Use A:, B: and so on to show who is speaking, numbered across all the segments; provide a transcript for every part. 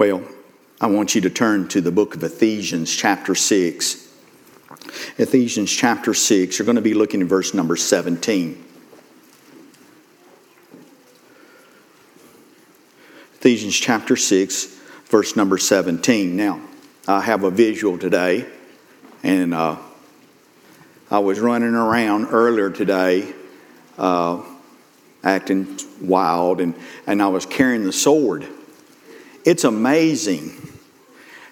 A: Well, I want you to turn to the book of Ephesians, chapter 6. Ephesians, chapter 6. You're going to be looking at verse number 17. Ephesians, chapter 6, verse number 17. Now, I have a visual today, and uh, I was running around earlier today uh, acting wild, and, and I was carrying the sword. It's amazing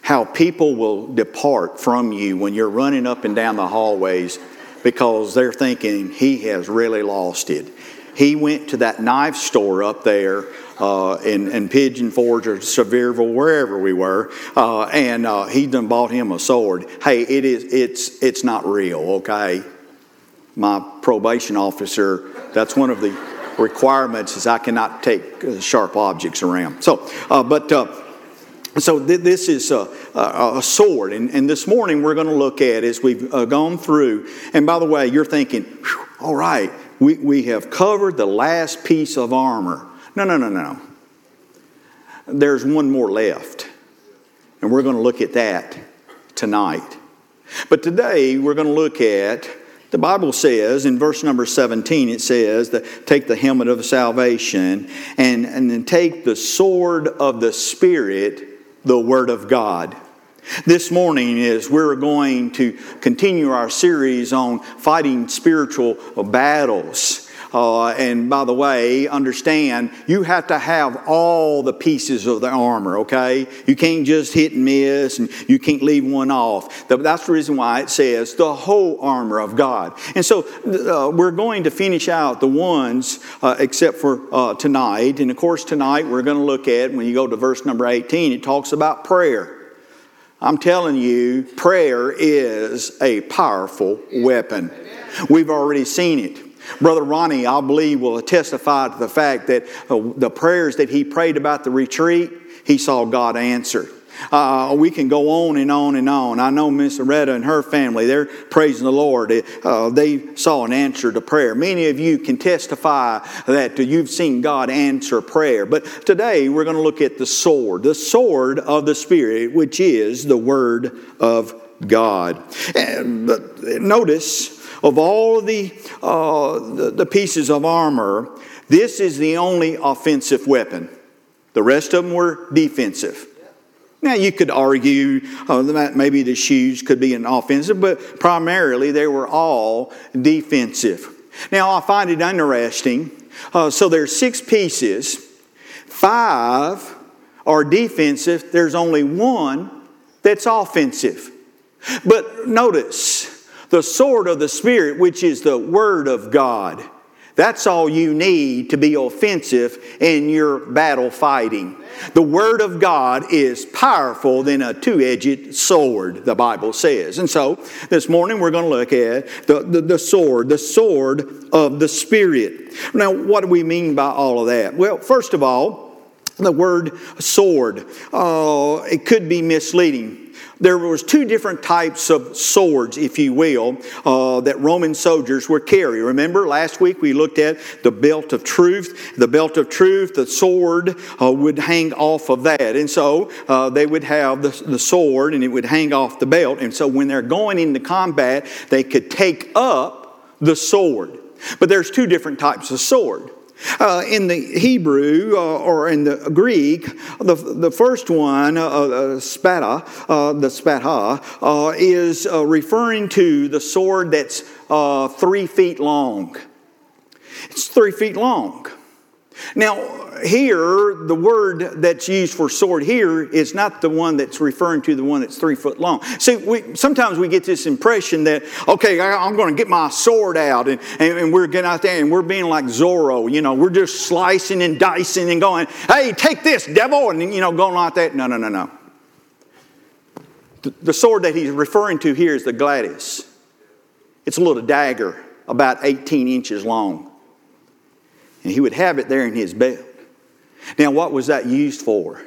A: how people will depart from you when you're running up and down the hallways because they're thinking he has really lost it. He went to that knife store up there uh, in, in Pigeon Forge or Sevierville, wherever we were, uh, and uh, he done bought him a sword. Hey, it is it's it's not real, okay? My probation officer, that's one of the requirements is I cannot take uh, sharp objects around. So, uh, but. Uh, so th- this is a, a, a sword, and, and, this morning we're going to look at as we've gone through. And by the way, you're thinking, all right, we, we have covered the last piece of armor. No, no, no, no. There's one more left. And we're going to look at that tonight. But today we're going to look at the Bible says in verse number 17, it says that take the helmet of salvation and, and then take the sword of the Spirit, the Word of God. This morning is we're going to continue our series on fighting spiritual battles. Uh, and by the way, understand you have to have all the pieces of the armor, okay? You can't just hit and miss and you can't leave one off. That's the reason why it says the whole armor of God. And so uh, we're going to finish out the ones uh, except for uh, tonight. And of course, tonight we're going to look at, when you go to verse number 18, it talks about prayer. I'm telling you, prayer is a powerful weapon. We've already seen it. Brother Ronnie, I believe, will testify to the fact that uh, the prayers that he prayed about the retreat, he saw God answer. Uh, we can go on and on and on. I know Miss Loretta and her family, they're praising the Lord. Uh, they saw an answer to prayer. Many of you can testify that you've seen God answer prayer. But today we're going to look at the sword, the sword of the Spirit, which is the Word of God. And, notice, of all the, uh, the, the pieces of armor, this is the only offensive weapon. The rest of them were defensive. Now, you could argue uh, that maybe the shoes could be an offensive, but primarily they were all defensive. Now, I find it interesting. Uh, so there's six pieces, five are defensive, there's only one that's offensive. But notice, the sword of the Spirit, which is the Word of God. That's all you need to be offensive in your battle fighting. The Word of God is powerful than a two edged sword, the Bible says. And so this morning we're going to look at the, the, the, sword, the sword of the Spirit. Now, what do we mean by all of that? Well, first of all, the word sword, uh, it could be misleading there was two different types of swords, if you will, uh, that Roman soldiers were carrying. Remember, last week we looked at the belt of truth. The belt of truth, the sword uh, would hang off of that. And so uh, they would have the, the sword and it would hang off the belt. And so when they're going into combat, they could take up the sword. But there's two different types of sword. Uh, in the Hebrew uh, or in the Greek, the, the first one, uh, uh spata, uh, the spata, uh, is referring to the sword that's three feet long. It's three feet long. Now, here, the word that's used for sword here is not the one that's referring to the one that's three foot long. See, we, sometimes we get this impression that, okay, I, am going to get my sword out, and, and, and, we're getting out there and we're being like Zorro, you know, we're just slicing and dicing and going, hey, take this, devil, and, you know, going like that. No, no, no, no. The, the sword that he's referring to here is the gladius. It's a little dagger, about 18 inches long. And he would have it there in his belt. Now, what was that used for?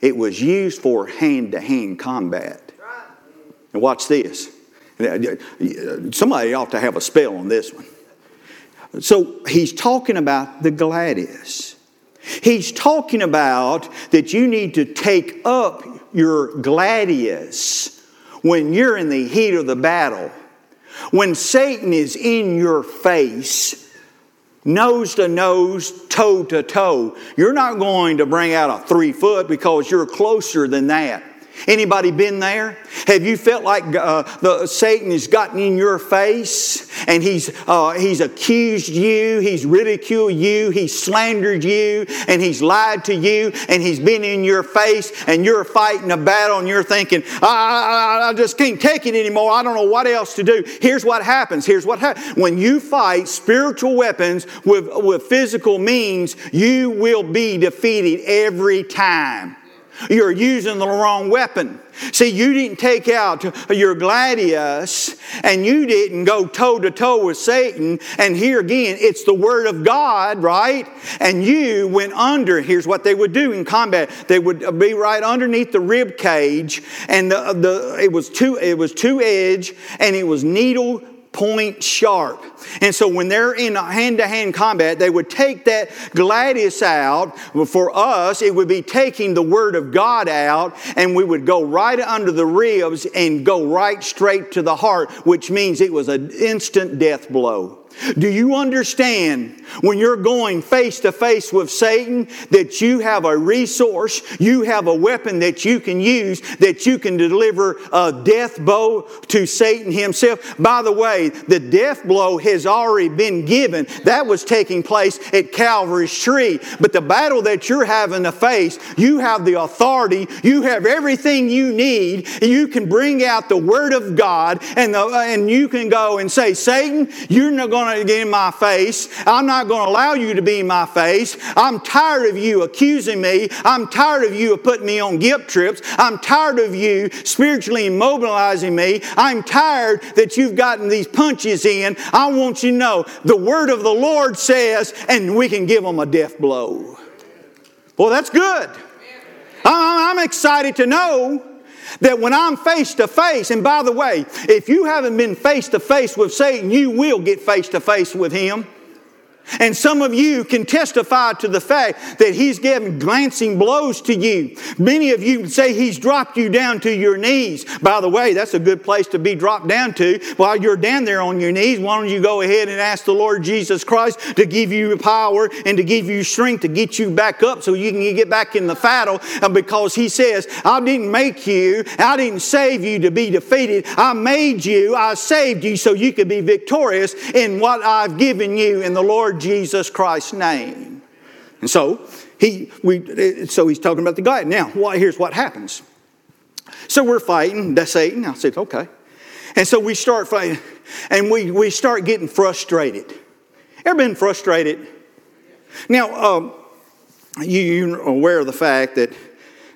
A: It was used for hand to hand combat. And watch this. Somebody ought to have a spell on this one. So he's talking about the gladius. He's talking about that you need to take up your gladius when you're in the heat of the battle. When Satan is in your face, nose to nose, toe to toe, you're not going to bring out a three foot because you're closer than that. Anybody been there? Have you felt like uh, the, Satan has gotten in your face and he's, uh, he's accused you, he's ridiculed you, he's slandered you, and he's lied to you, and he's been in your face, and you're fighting a battle, and you're thinking, I, I, I just can't take it anymore. I don't know what else to do. Here's what happens. Here's what happens. When you fight spiritual weapons with, with physical means, you will be defeated every time. You're using the wrong weapon. See, you didn't take out your gladius and you didn't go toe to toe with Satan. And here again, it's the Word of God, right? And you went under. Here's what they would do in combat they would be right underneath the rib cage, and the, the, it was two, it was two edge, and it was needle point sharp. And so when they're in hand to hand combat, they would take that gladius out. For us, it would be taking the Word of God out, and we would go right under the ribs and go right straight to the heart, which means it was an instant death blow. Do you understand when you're going face to face with Satan that you have a resource, you have a weapon that you can use, that you can deliver a death blow to Satan himself? By the way, the death blow has already been given. That was taking place at Calvary's tree. But the battle that you're having to face, you have the authority, you have everything you need. You can bring out the Word of God and, the, and you can go and say, Satan, you're not going to get in my face. I'm not going to allow you to be in my face. I'm tired of you accusing me. I'm tired of you putting me on guilt trips. I'm tired of you spiritually immobilizing me. I'm tired that you've gotten these punches in. I want you to know the word of the Lord says, and we can give them a death blow. Well, that's good. I'm excited to know that when I'm face to face, and by the way, if you haven't been face to face with Satan, you will get face to face with him. And some of you can testify to the fact that He's given glancing blows to you. Many of you say He's dropped you down to your knees. By the way, that's a good place to be dropped down to. While you're down there on your knees, why don't you go ahead and ask the Lord Jesus Christ to give you power and to give you strength to get you back up so you can get back in the battle? Uh, because He says, I didn't make you, I didn't save you to be defeated. I made you, I saved you so you could be victorious in what I've given you in the Lord Jesus Christ's name. And so he, we, so he's talking about the guy. Now, here's what happens. So we're fighting that's Satan. I said, okay. And so we start fighting, and we, we start getting frustrated. Ever been frustrated? Now, um, you, you're aware of the fact that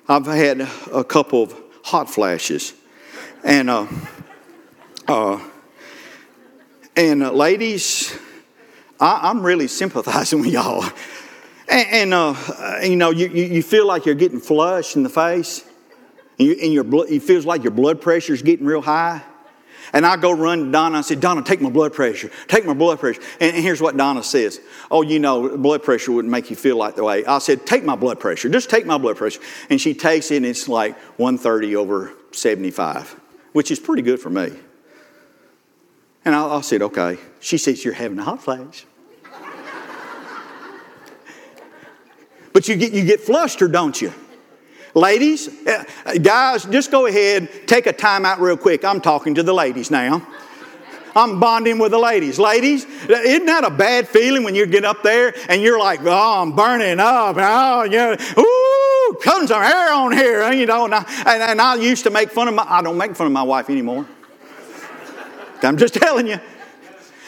A: I've had a couple of hot flashes. And, uh, uh, and uh, ladies, I, am really sympathizing with y'all. And, and uh, you know, you, you feel like you're getting flushed in the face, and, you, and your blood, it feels like your blood pressure is getting real high. And I go run to Donna. I said, Donna, take my blood pressure. Take my blood pressure. And, and here's what Donna says. Oh, you know, blood pressure wouldn't make you feel like the way. I said, take my blood pressure. Just take my blood pressure. And she takes it, and it's like 130 over 75, which is pretty good for me. And I, I said, okay. She says, you're having a hot flash. But you get, you get flustered, don't you? Ladies, uh, guys, just go ahead, take a time out real quick. I'm talking to the ladies now. I'm bonding with the ladies. Ladies, isn't that a bad feeling when you get up there and you're like, oh, I'm burning up. Oh, yeah. Ooh, cutting some hair on here. You know, and I, and, and I used to make fun of my, I don't make fun of my wife anymore. I'm just telling you.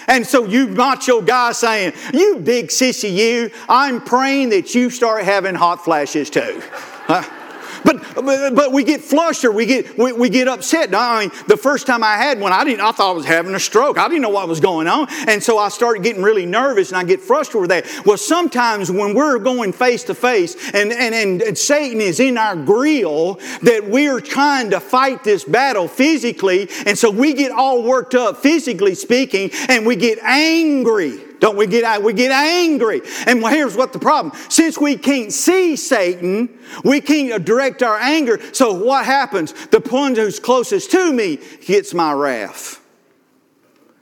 A: And so you macho guy saying, You big sissy, you, I'm praying that you start having hot flashes too. Uh, But, but, but we get flushed or we get, we, we get upset. I mean, the first time I had one, I, didn't, I thought I was having a stroke. I didn't know what was going on. And so I started getting really nervous and I get frustrated with that. Well, sometimes when we're going face to face and, and, and Satan is in our grill, that we're trying to fight this battle physically. And so we get all worked up, physically speaking, and we get angry Don't we get we get angry? And here's what the problem: since we can't see Satan, we can't direct our anger. So what happens? The one who's closest to me gets my wrath.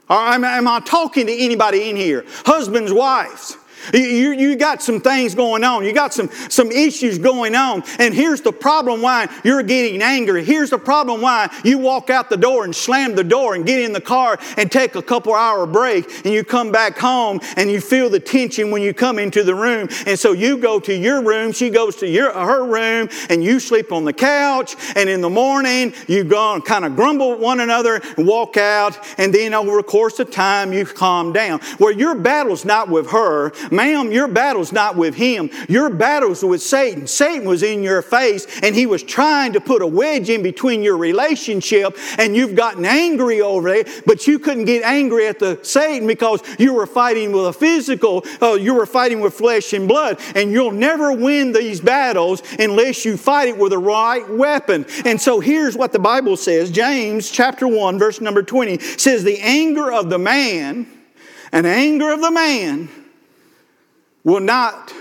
A: Or am, am I talking to anybody in here? Husbands, wives. You, you got some things going on. You got some, some issues going on. And here's the problem why you're getting angry. Here's the problem why you walk out the door and slam the door and get in the car and take a couple hour break and you come back home and you feel the tension when you come into the room. And so you go to your room, she goes to your, her room, and you sleep on the couch. And in the morning, you go and kind of grumble at one another and walk out. And then over the course of time, you calm down. Where your battle's not with her, Ma'am, your battle's not with him. Your battle's with Satan. Satan was in your face and he was trying to put a wedge in between your relationship and you've gotten angry over it, but you couldn't get angry at the Satan because you were fighting with a physical, uh, you were fighting with flesh and blood. And you'll never win these battles unless you fight it with the right weapon. And so here's what the Bible says James chapter 1, verse number 20 says, The anger of the man, an anger of the man, will not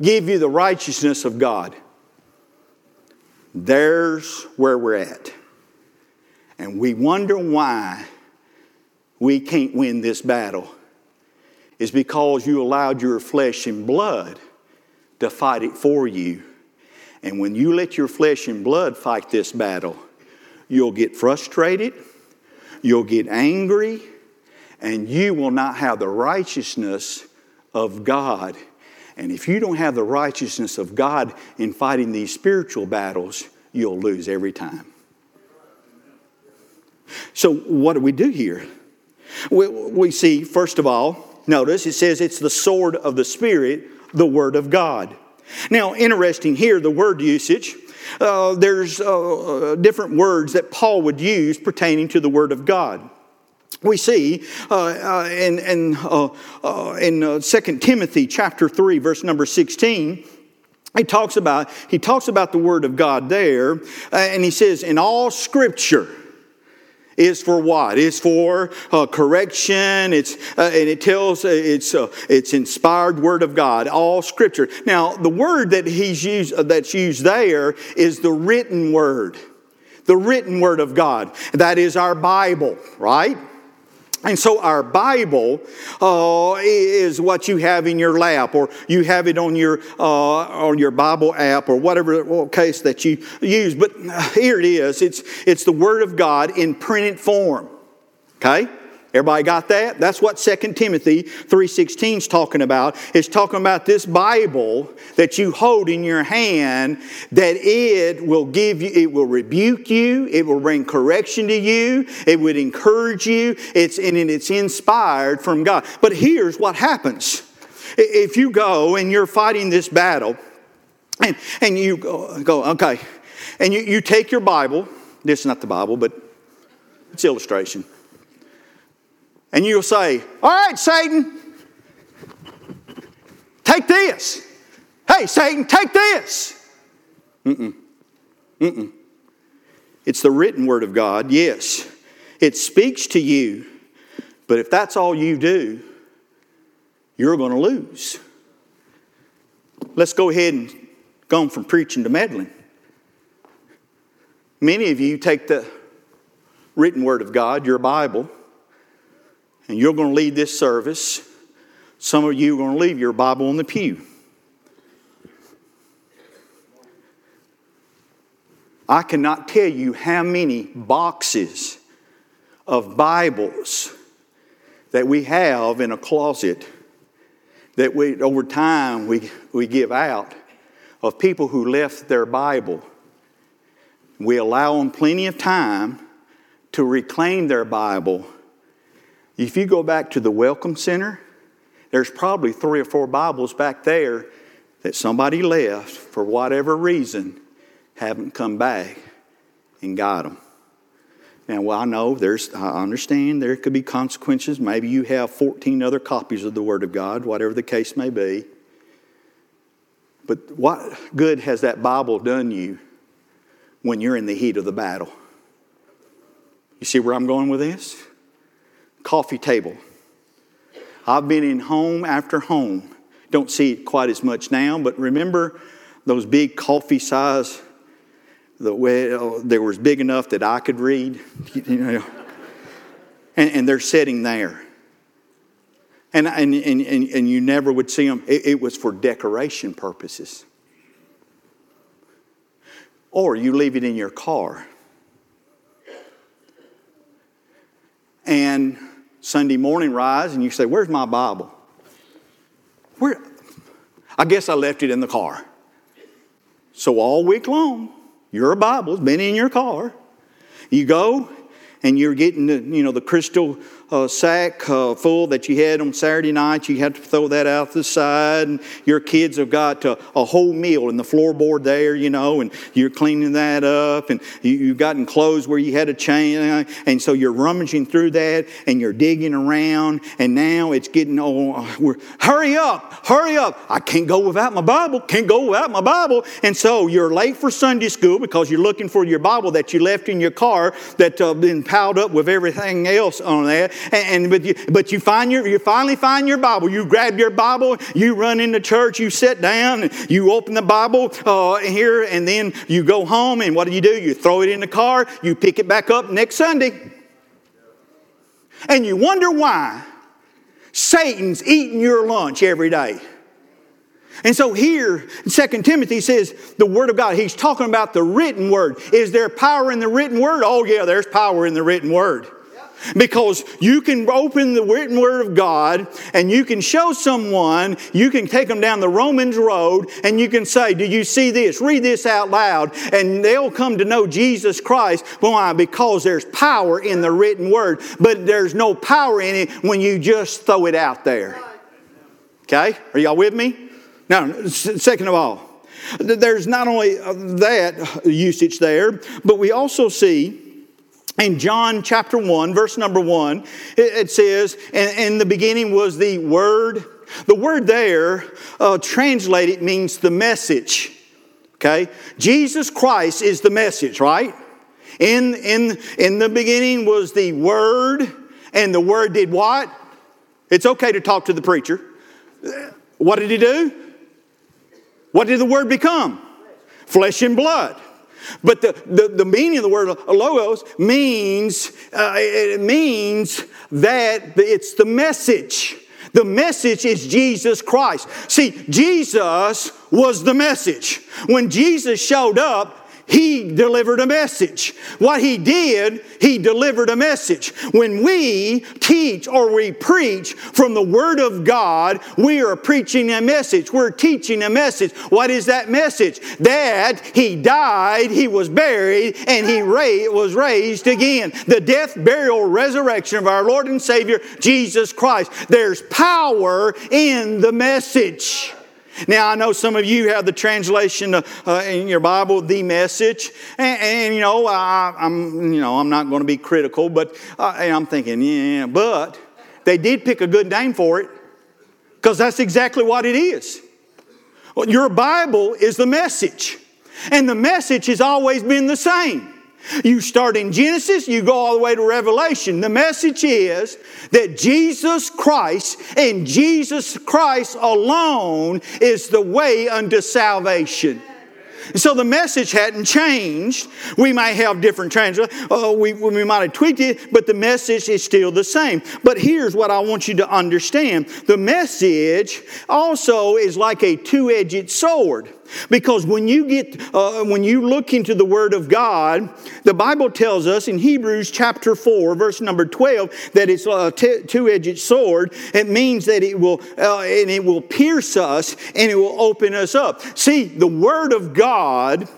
A: give you the righteousness of God. There's where we're at. And we wonder why we can't win this battle. Is because you allowed your flesh and blood to fight it for you. And when you let your flesh and blood fight this battle, you'll get frustrated, you'll get angry, and you will not have the righteousness of God. And if you don't have the righteousness of God in fighting these spiritual battles, you'll lose every time. So, what do we do here? We, we see, first of all, notice it says it's the sword of the Spirit, the Word of God. Now, interesting here, the word usage. Uh, there's uh, different words that Paul would use pertaining to the Word of God we see uh, uh, in, in, uh, uh in uh, 2 timothy chapter 3 verse number 16 he talks about he talks about the word of god there uh, and he says in all scripture is for what? It's for uh, correction. It's uh, and it tells uh, it's it's inspired word of God. All Scripture. Now, the word that he's used that's used there is the written word, the written word of God. That is our Bible, right? And so our Bible uh, is what you have in your lap, or you have it on your uh, on your Bible app, or whatever case that you use. But here it is. It's it's the Word of God in printed form. Okay. Everybody got that? That's what 2 Timothy 3.16 is talking about. It's talking about this Bible that you hold in your hand, that it will give you, it will rebuke you, it will bring correction to you, it would encourage you, it's, and it's inspired from God. But here's what happens. If you go and you're fighting this battle, and, and you go, go okay, and you, you take your Bible, this is not the Bible, but it's illustration and you'll say, All right, Satan, take this. Hey, Satan, take this. Mm-mm. Mm-mm. It's the written word of God, yes. It speaks to you, but if that's all you do, you're going to lose. Let's go ahead and go from preaching to meddling. Many of you take the written word of God, your Bible, and you're going to lead this service. Some of you are going to leave your Bible on the pew. I cannot tell you how many boxes of Bibles that we have in a closet that we, over time we, we give out of people who left their Bible. We allow them plenty of time to reclaim their Bible if you go back to the Welcome Center, there's probably three or four Bibles back there that somebody left for whatever reason, haven't come back and got them. Now, well, I know there's, I understand there could be consequences. Maybe you have 14 other copies of the Word of God, whatever the case may be. But what good has that Bible done you when you're in the heat of the battle? You see where I'm going with this? Coffee table. I've been in home after home. Don't see it quite as much now, but remember those big coffee size, the oh, they was big enough that I could read, you know, and, and they're sitting there. And, and, and, and, you never would see them. It, it was for decoration purposes. Or you leave it in your car. And Sunday morning rise and you say, Where's my Bible? Where? I guess I left it in the car. So all week long, your Bible's been in your car. You go and you're getting the, you know, the Krystal uh, sack uh, full that you had on Saturday night. You have to throw that out to the side. And your kids have got uh, a whole meal in the floorboard there, you know, and you're cleaning that up. And you, have gotten clothes where you had a chain. And so you're rummaging through that and you're digging around. And now it's getting, oh, we're, hurry up, hurry up. I can't go without my Bible, can't go without my Bible. And so you're late for Sunday school because you're looking for your Bible that you left in your car that's uh, been piled up with everything else on that and, and but, you, but you find your you finally find your Bible. You grab your Bible, you run into church, you sit down, you open the Bible uh, here, and then you go home. And what do you do? You throw it in the car. You pick it back up next Sunday, and you wonder why Satan's eating your lunch every day. And so here, 2 Timothy says the Word of God, he's talking about the written Word. Is there power in the written Word? Oh, yeah, there's power in the written Word. Because you can open the written word of God and you can show someone, you can take them down the Romans road and you can say, Do you see this? Read this out loud. And they'll come to know Jesus Christ. Why? Because there's power in the written word, but there's no power in it when you just throw it out there. Okay? Are y'all with me? Now, second of all, there's not only uh, that usage there, but we also see in John chapter 1, verse number 1, it, says, and in the beginning was the Word. The word there, uh, translated, means the message. Okay? Jesus Christ is the message, right? In, in, in the beginning was the Word, and the Word did what? It's okay to talk to the preacher. What did he do? What did the Word become? Flesh and blood. But the, the, the, meaning of the word logos means, uh, it means that it's the message. The message is Jesus Christ. See, Jesus was the message. When Jesus showed up, he delivered a message. What he did, he delivered a message. When we teach or we preach from the Word of God, we are preaching a message. We're teaching a message. What is that message? That he died, he was buried, and he was raised again. The death, burial, resurrection of our Lord and Savior, Jesus Christ. There's power in the message. Now, I know some of you have the translation uh, in your Bible, the message, and, and you know, I, am you know, I'm not going to be critical, but uh, I'm thinking, yeah, but they did pick a good name for it because that's exactly what it is. Your Bible is the message, and the message has always been the same. You start in Genesis, you go all the way to Revelation. The message is that Jesus Christ and Jesus Christ alone is the way unto salvation. So the message hadn't changed. We might have different translations. Uh, we, we might have tweaked it, but the message is still the same. But here's what I want you to understand the message also is like a two edged sword. Because when you get, uh, when you look into the Word of God, the Bible tells us in Hebrews chapter 4, verse number 12, that it's a t- two-edged sword. It means that it will, uh, and it will pierce us and it will open us up. See, the Word of God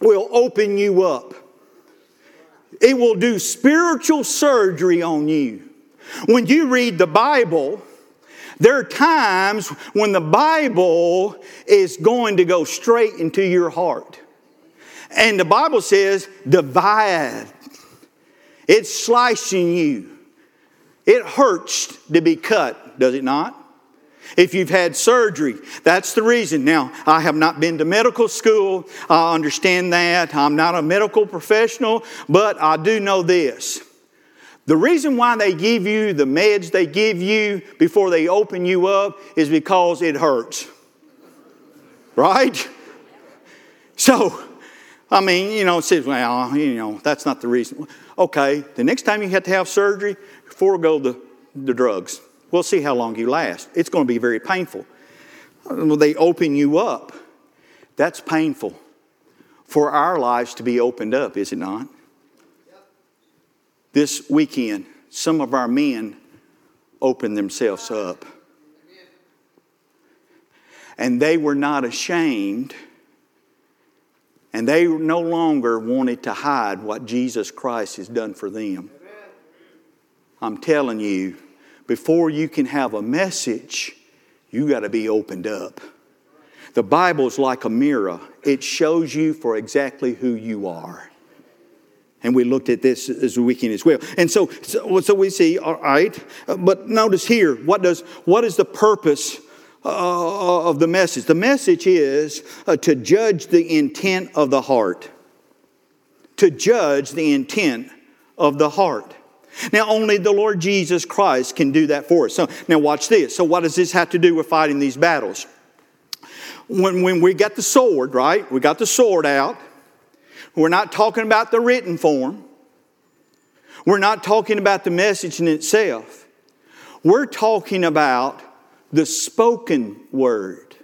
A: will open you up. It will do spiritual surgery on you. When you read the Bible, there are times when the Bible is going to go straight into your heart. And the Bible says, divide. It's slicing you. It hurts to be cut, does it not? If you've had surgery, that's the reason. Now, I have not been to medical school. I understand that. I'm not a medical professional, but I do know this The reason why they give you the meds they give you before they open you up is because it hurts. Right? So, I mean, you know, it says, well, you know, that's not the reason. Okay, the next time you have to have surgery, forego the, the drugs. We'll see how long you last. It's going to be very painful. They open you up. That's painful for our lives to be opened up, is it not? This weekend, some of our men opened themselves up. And they were not ashamed, and they no longer wanted to hide what Jesus Christ has done for them. I'm telling you, before you can have a message, you got to be opened up. The Bible's like a mirror, it shows you for exactly who you are. And we looked at this this weekend as well. And so, so, so we see, all right, but notice here, what, does, what is the purpose uh, of the message? The message is uh, to judge the intent of the heart. To judge the intent of the heart. Now, only the Lord Jesus Christ can do that for us. So, now watch this. So, what does this have to do with fighting these battles? When, when we got the sword, right? We got the sword out. We're not talking about the written form. We're not talking about the message in itself. We're talking about the spoken word.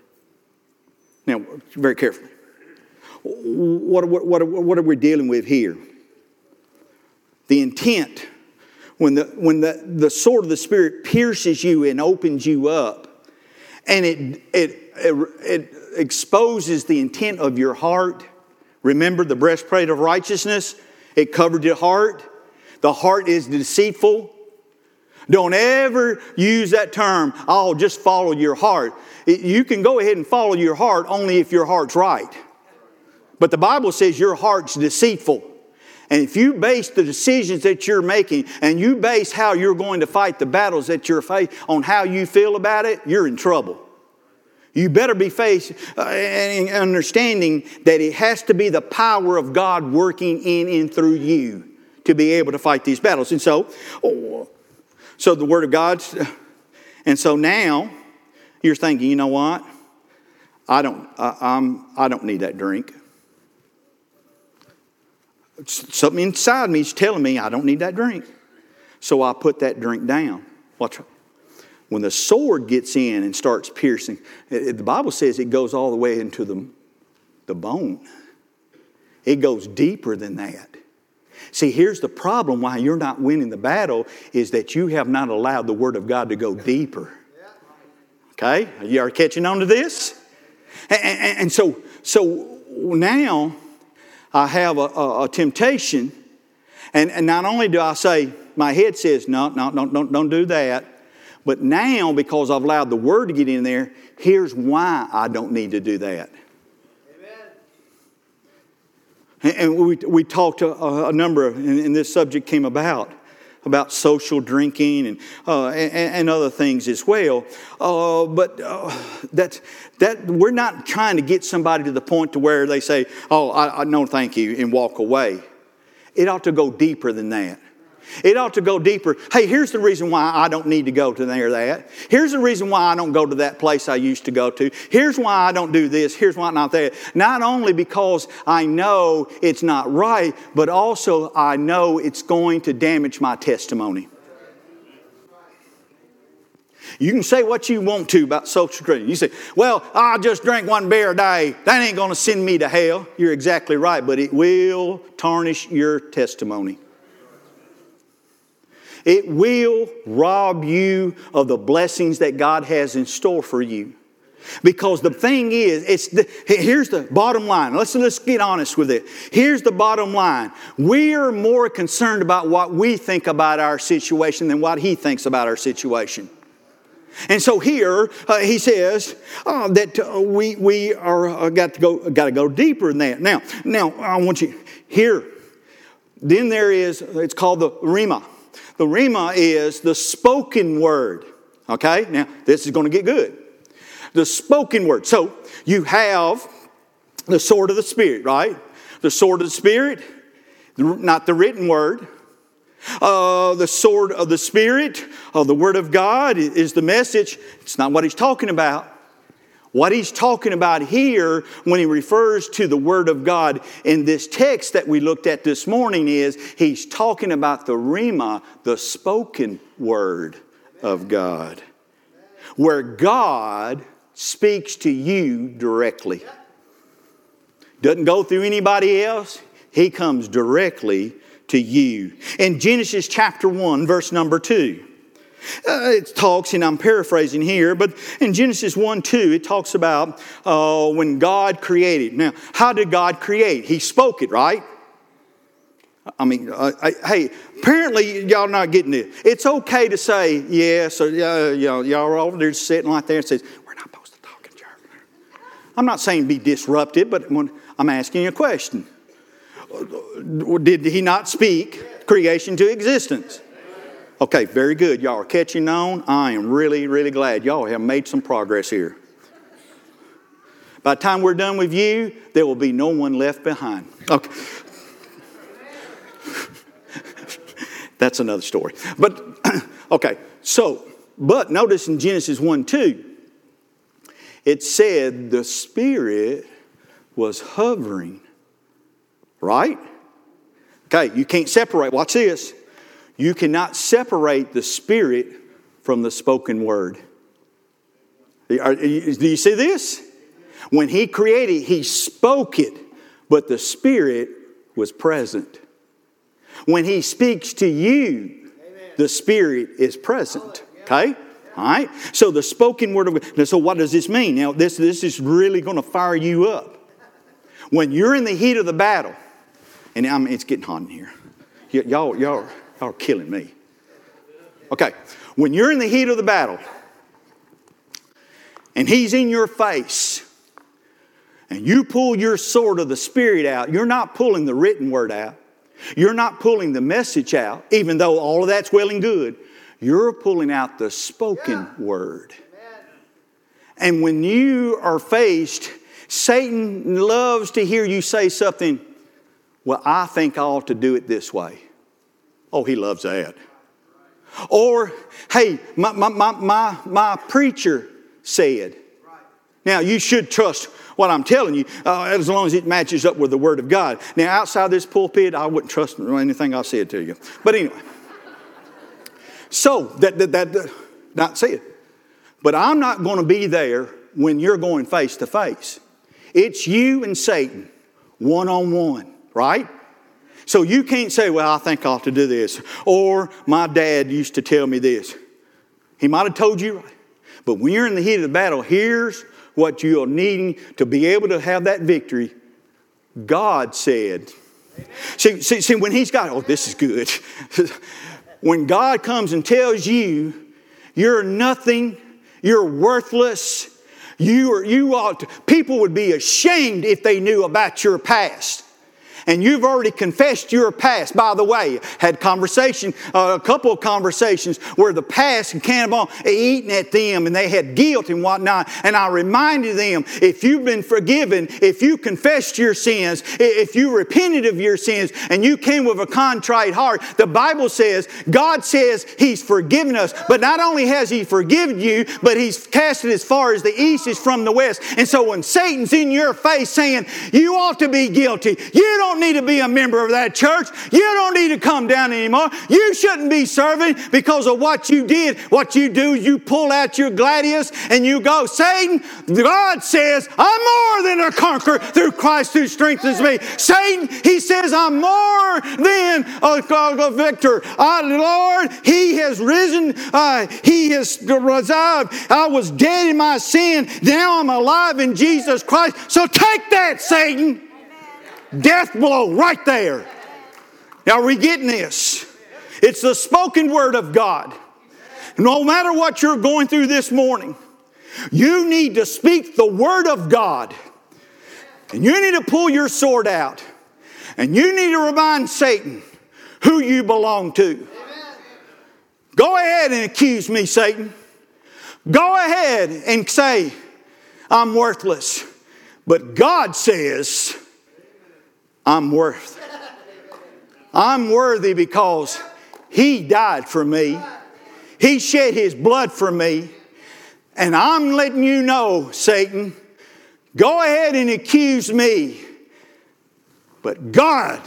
A: Now, very carefully. What, what, what, what are we dealing with here? The intent when the, when the, the sword of the Spirit pierces you and opens you up, and it, it, it, it exposes the intent of your heart. Remember the breastplate of righteousness? It covered your heart. The heart is deceitful. Don't ever use that term, oh, just follow your heart. You can go ahead and follow your heart only if your heart's right. But the Bible says your heart's deceitful. And if you base the decisions that you're making and you base how you're going to fight the battles that you're facing on how you feel about it, you're in trouble. You better be faced uh, and understanding that it has to be the power of God working in and through you to be able to fight these battles. And so, so the Word of God, and so now you're thinking, you know what? I don't, I, I'm, I don't need that drink. Something inside me is telling me I don't need that drink. So I put that drink down. Watch. When the sword gets in and starts piercing, the Bible says it goes all the way into the, the bone. It goes deeper than that. See, here's the problem why you're not winning the battle is that you have not allowed the Word of God to go deeper. Okay? You are catching on to this? And, and, and so, so now I have a, a, a temptation, and, and not only do I say, my head says, no, no, no, don't, don't do that. But now, because I've allowed the word to get in there, here's why I don't need to do that. Amen. And we, we talked a, a number, of, and, and this subject came about about social drinking and, uh, and, and, other things as well. Uh, but uh, that, that we're not trying to get somebody to the point to where they say, oh, I, I no thank you, and walk away. It ought to go deeper than that. It ought to go deeper. Hey, here's the reason why I don't need to go to there that. Here's the reason why I don't go to that place I used to go to. Here's why I don't do this. Here's why not that. Not only because I know it's not right, but also I know it's going to damage my testimony. You can say what you want to about social drinking. You say, well, I just drink one beer a day. That ain't going to send me to hell. You're exactly right, but it will tarnish your testimony. It will rob you of the blessings that God has in store for you. Because the thing is, it's the, here's the bottom line. Let's, let's get honest with it. Here's the bottom line. We are more concerned about what we think about our situation than what he thinks about our situation. And so here uh, he says uh, that uh, we, we are uh, got to go got to go deeper than that. Now, now I want you here. Then there is it's called the rhema. The Rhema is the spoken word. Okay? Now, this is going to get good. The spoken word. So, you have the sword of the Spirit, right? The sword of the Spirit, not the written word. Uh, the sword of the Spirit, of the Word of God, is the message. It's not what he's talking about. What he's talking about here when he refers to the Word of God in this text that we looked at this morning is he's talking about the Rhema, the spoken Word of God, where God speaks to you directly. Doesn't go through anybody else, he comes directly to you. In Genesis chapter 1, verse number 2. Uh, it talks, and I'm paraphrasing here, but in Genesis 1 2, it talks about uh, when God created. Now, how did God create? He spoke it, right? I mean, uh, I, hey, apparently y'all not getting it. It's okay to say yes, or uh, know, y'all are over there sitting like there and says, "We're not supposed to talk in church." I'm not saying be disruptive, but I'm asking you a question. Did he not speak creation to existence? Okay, very good. Y'all are catching on. I am really, really glad y'all have made some progress here. By the time we're done with you, there will be no one left behind. Okay. That's another story. But, okay, so, but notice in Genesis 1 2, it said the Spirit was hovering, right? Okay, you can't separate. Watch this. You cannot separate the Spirit from the spoken word. Do you see this? When He created, He spoke it, but the Spirit was present. When He speaks to you, the Spirit is present. Okay? All right? So the spoken word of God. So what does this mean? Now, this, this is really going to fire you up. When you're in the heat of the battle, and I mean, it's getting hot in here. Y- y'all, y'all, Y'all are killing me. Okay, when you're in the heat of the battle and he's in your face and you pull your sword of the Spirit out, you're not pulling the written word out. You're not pulling the message out, even though all of that's well and good. You're pulling out the spoken yeah. word. Amen. And when you are faced, Satan loves to hear you say something, well, I think I ought to do it this way. Oh, he loves that. Or, hey, my, my, my, my, my preacher said. Now, you should trust what I'm telling you uh, as long as it matches up with the Word of God. Now, outside this pulpit, I wouldn't trust anything I said to you. But anyway, so that, that, that, that not say it. But I'm not going to be there when you're going face to face. It's you and Satan, one on one, right? So you can't say, well, I think I ought to do this. Or my dad used to tell me this. He might have told you right. But when you're in the heat of the battle, here's what you're needing to be able to have that victory. God said. See, see, see, when He's got, oh, this is good. when God comes and tells you you're nothing, you're worthless, you, are, you ought to, people would be ashamed if they knew about your past and you've already confessed your past. By the way, had conversation, uh, a couple of conversations where the past and cannibal eating at them and they had guilt and whatnot. And I reminded them, if you've been forgiven, if you confessed your sins, if you repented of your sins and you came with a contrite heart, the Bible says, God says He's forgiven us. But not only has He forgiven you, but He's cast it as far as the east is from the west. And so when Satan's in your face saying, you ought to be guilty, you don't need to be a member of that church. You don't need to come down anymore. You shouldn't be serving because of what you did. What you do, you pull out your gladius and you go, Satan, God says, I'm more than a conqueror through Christ who strengthens me. Satan, he says, I'm more than a, a victor. Uh, Lord, he has risen. Uh, he has resolved. I was dead in my sin. Now I'm alive in Jesus Christ. So take that, Satan. Death blow right there. Now, are we getting this? It's the spoken word of God. No matter what you're going through this morning, you need to speak the word of God. And you need to pull your sword out. And you need to remind Satan who you belong to. Go ahead and accuse me, Satan. Go ahead and say, I'm worthless. But God says, I'm worth. I'm worthy because He died for me. He shed his blood for me. And I'm letting you know, Satan, go ahead and accuse me. But God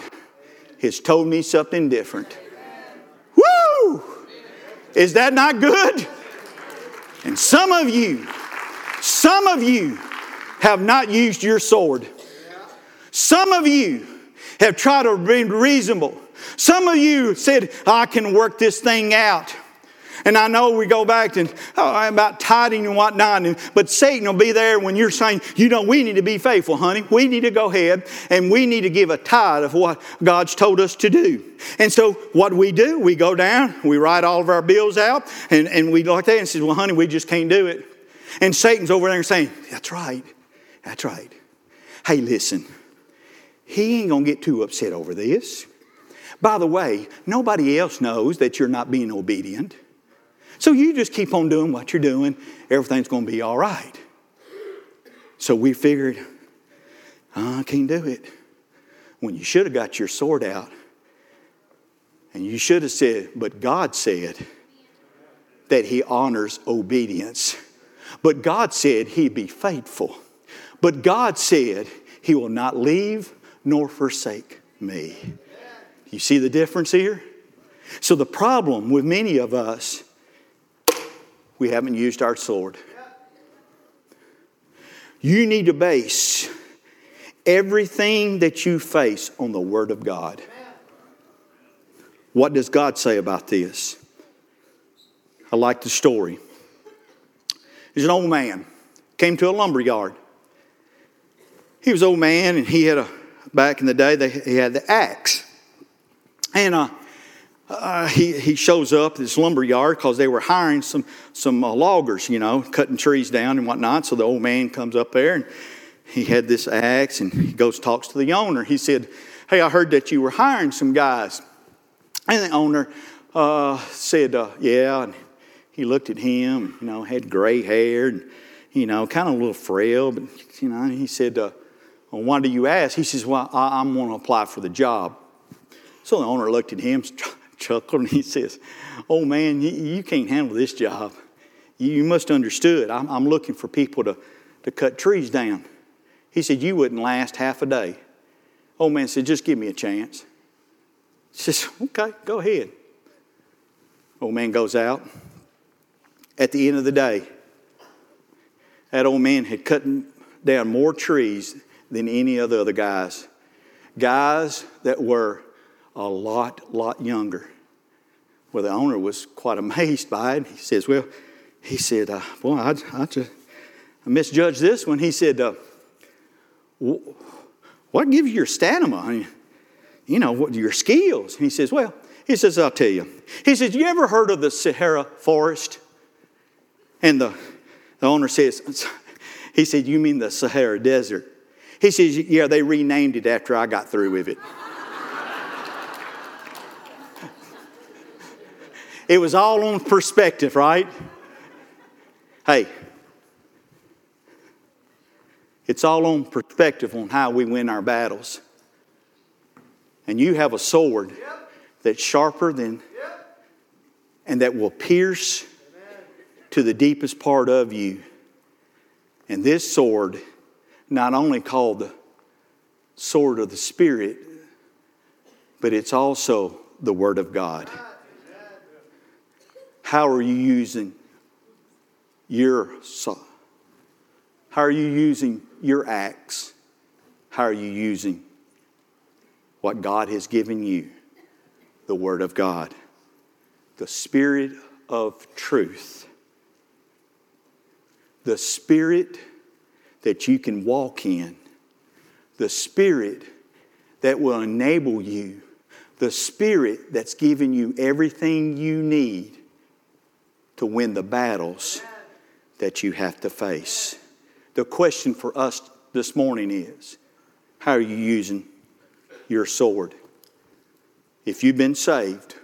A: has told me something different. Woo! Is that not good? And some of you, some of you have not used your sword. Some of you have tried to be reasonable. Some of you said, I can work this thing out. And I know we go back to oh, about tithing and whatnot, and, but Satan will be there when you're saying, you know, we need to be faithful, honey. We need to go ahead and we need to give a tithe of what God's told us to do. And so what we do, we go down, we write all of our bills out, and, and we like that and says, well, honey, we just can't do it. And Satan's over there saying, that's right, that's right. Hey, listen, he ain't gonna get too upset over this. By the way, nobody else knows that you're not being obedient. So you just keep on doing what you're doing, everything's going to be all right. So we figured, oh, I can't do it. When you should have got your sword out, and you should have said, but God said that He honors obedience. But God said He'd be faithful. But God said He will not leave nor forsake me. You see the difference here? So, the problem with many of us we haven't used our sword. You need to base everything that you face on the Word of God. What does God say about this? I like the story. There's an old man came to a lumber yard. He was an old man, and he had a back in the day. They, he had the axe, and uh, uh, he, he shows up at this lumber yard because they were hiring some, some uh, loggers, you know, cutting trees down and whatnot. So the old man comes up there and he had this axe and he goes talks to the owner. He said, Hey, I heard that you were hiring some guys. And the owner uh, said, uh, Yeah. And he looked at him, you know, had gray hair and, you know, kind of a little frail, but, you know, he said, uh, well, Why do you ask? He says, Well, I, I'm going to apply for the job. So the owner looked at him, chuckled and he says, Oh man, you, you can't handle this job. You, you must understood. I'm, I'm looking for people to, to cut trees down. He said, You wouldn't last half a day. Old man said, Just give me a chance. He says, Okay, go ahead. Old man goes out. At the end of the day, that old man had cut down more trees than any of the other guys. Guys that were a lot, lot younger. Well, the owner was quite amazed by it. He says, Well, he said, uh, Boy, I, I, just, I misjudged this one. He said, uh, What gives you your stamina? You know, what, your skills? And he says, Well, he says, I'll tell you. He says, You ever heard of the Sahara forest? And the, the owner says, He said, You mean the Sahara Desert? He says, Yeah, they renamed it after I got through with it. It was all on perspective, right? Hey, it's all on perspective on how we win our battles. And you have a sword that's sharper than, and that will pierce to the deepest part of you. And this sword, not only called the sword of the Spirit, but it's also the Word of God. How are you using your saw? how are you using your axe? How are you using what God has given you? The Word of God, the Spirit of truth, the Spirit that you can walk in, the Spirit that will enable you, the Spirit that's given you everything you need to win the battles that you have to face. The question for us this morning is how are you using your sword? If you've been saved,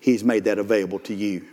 A: He's made that available to you.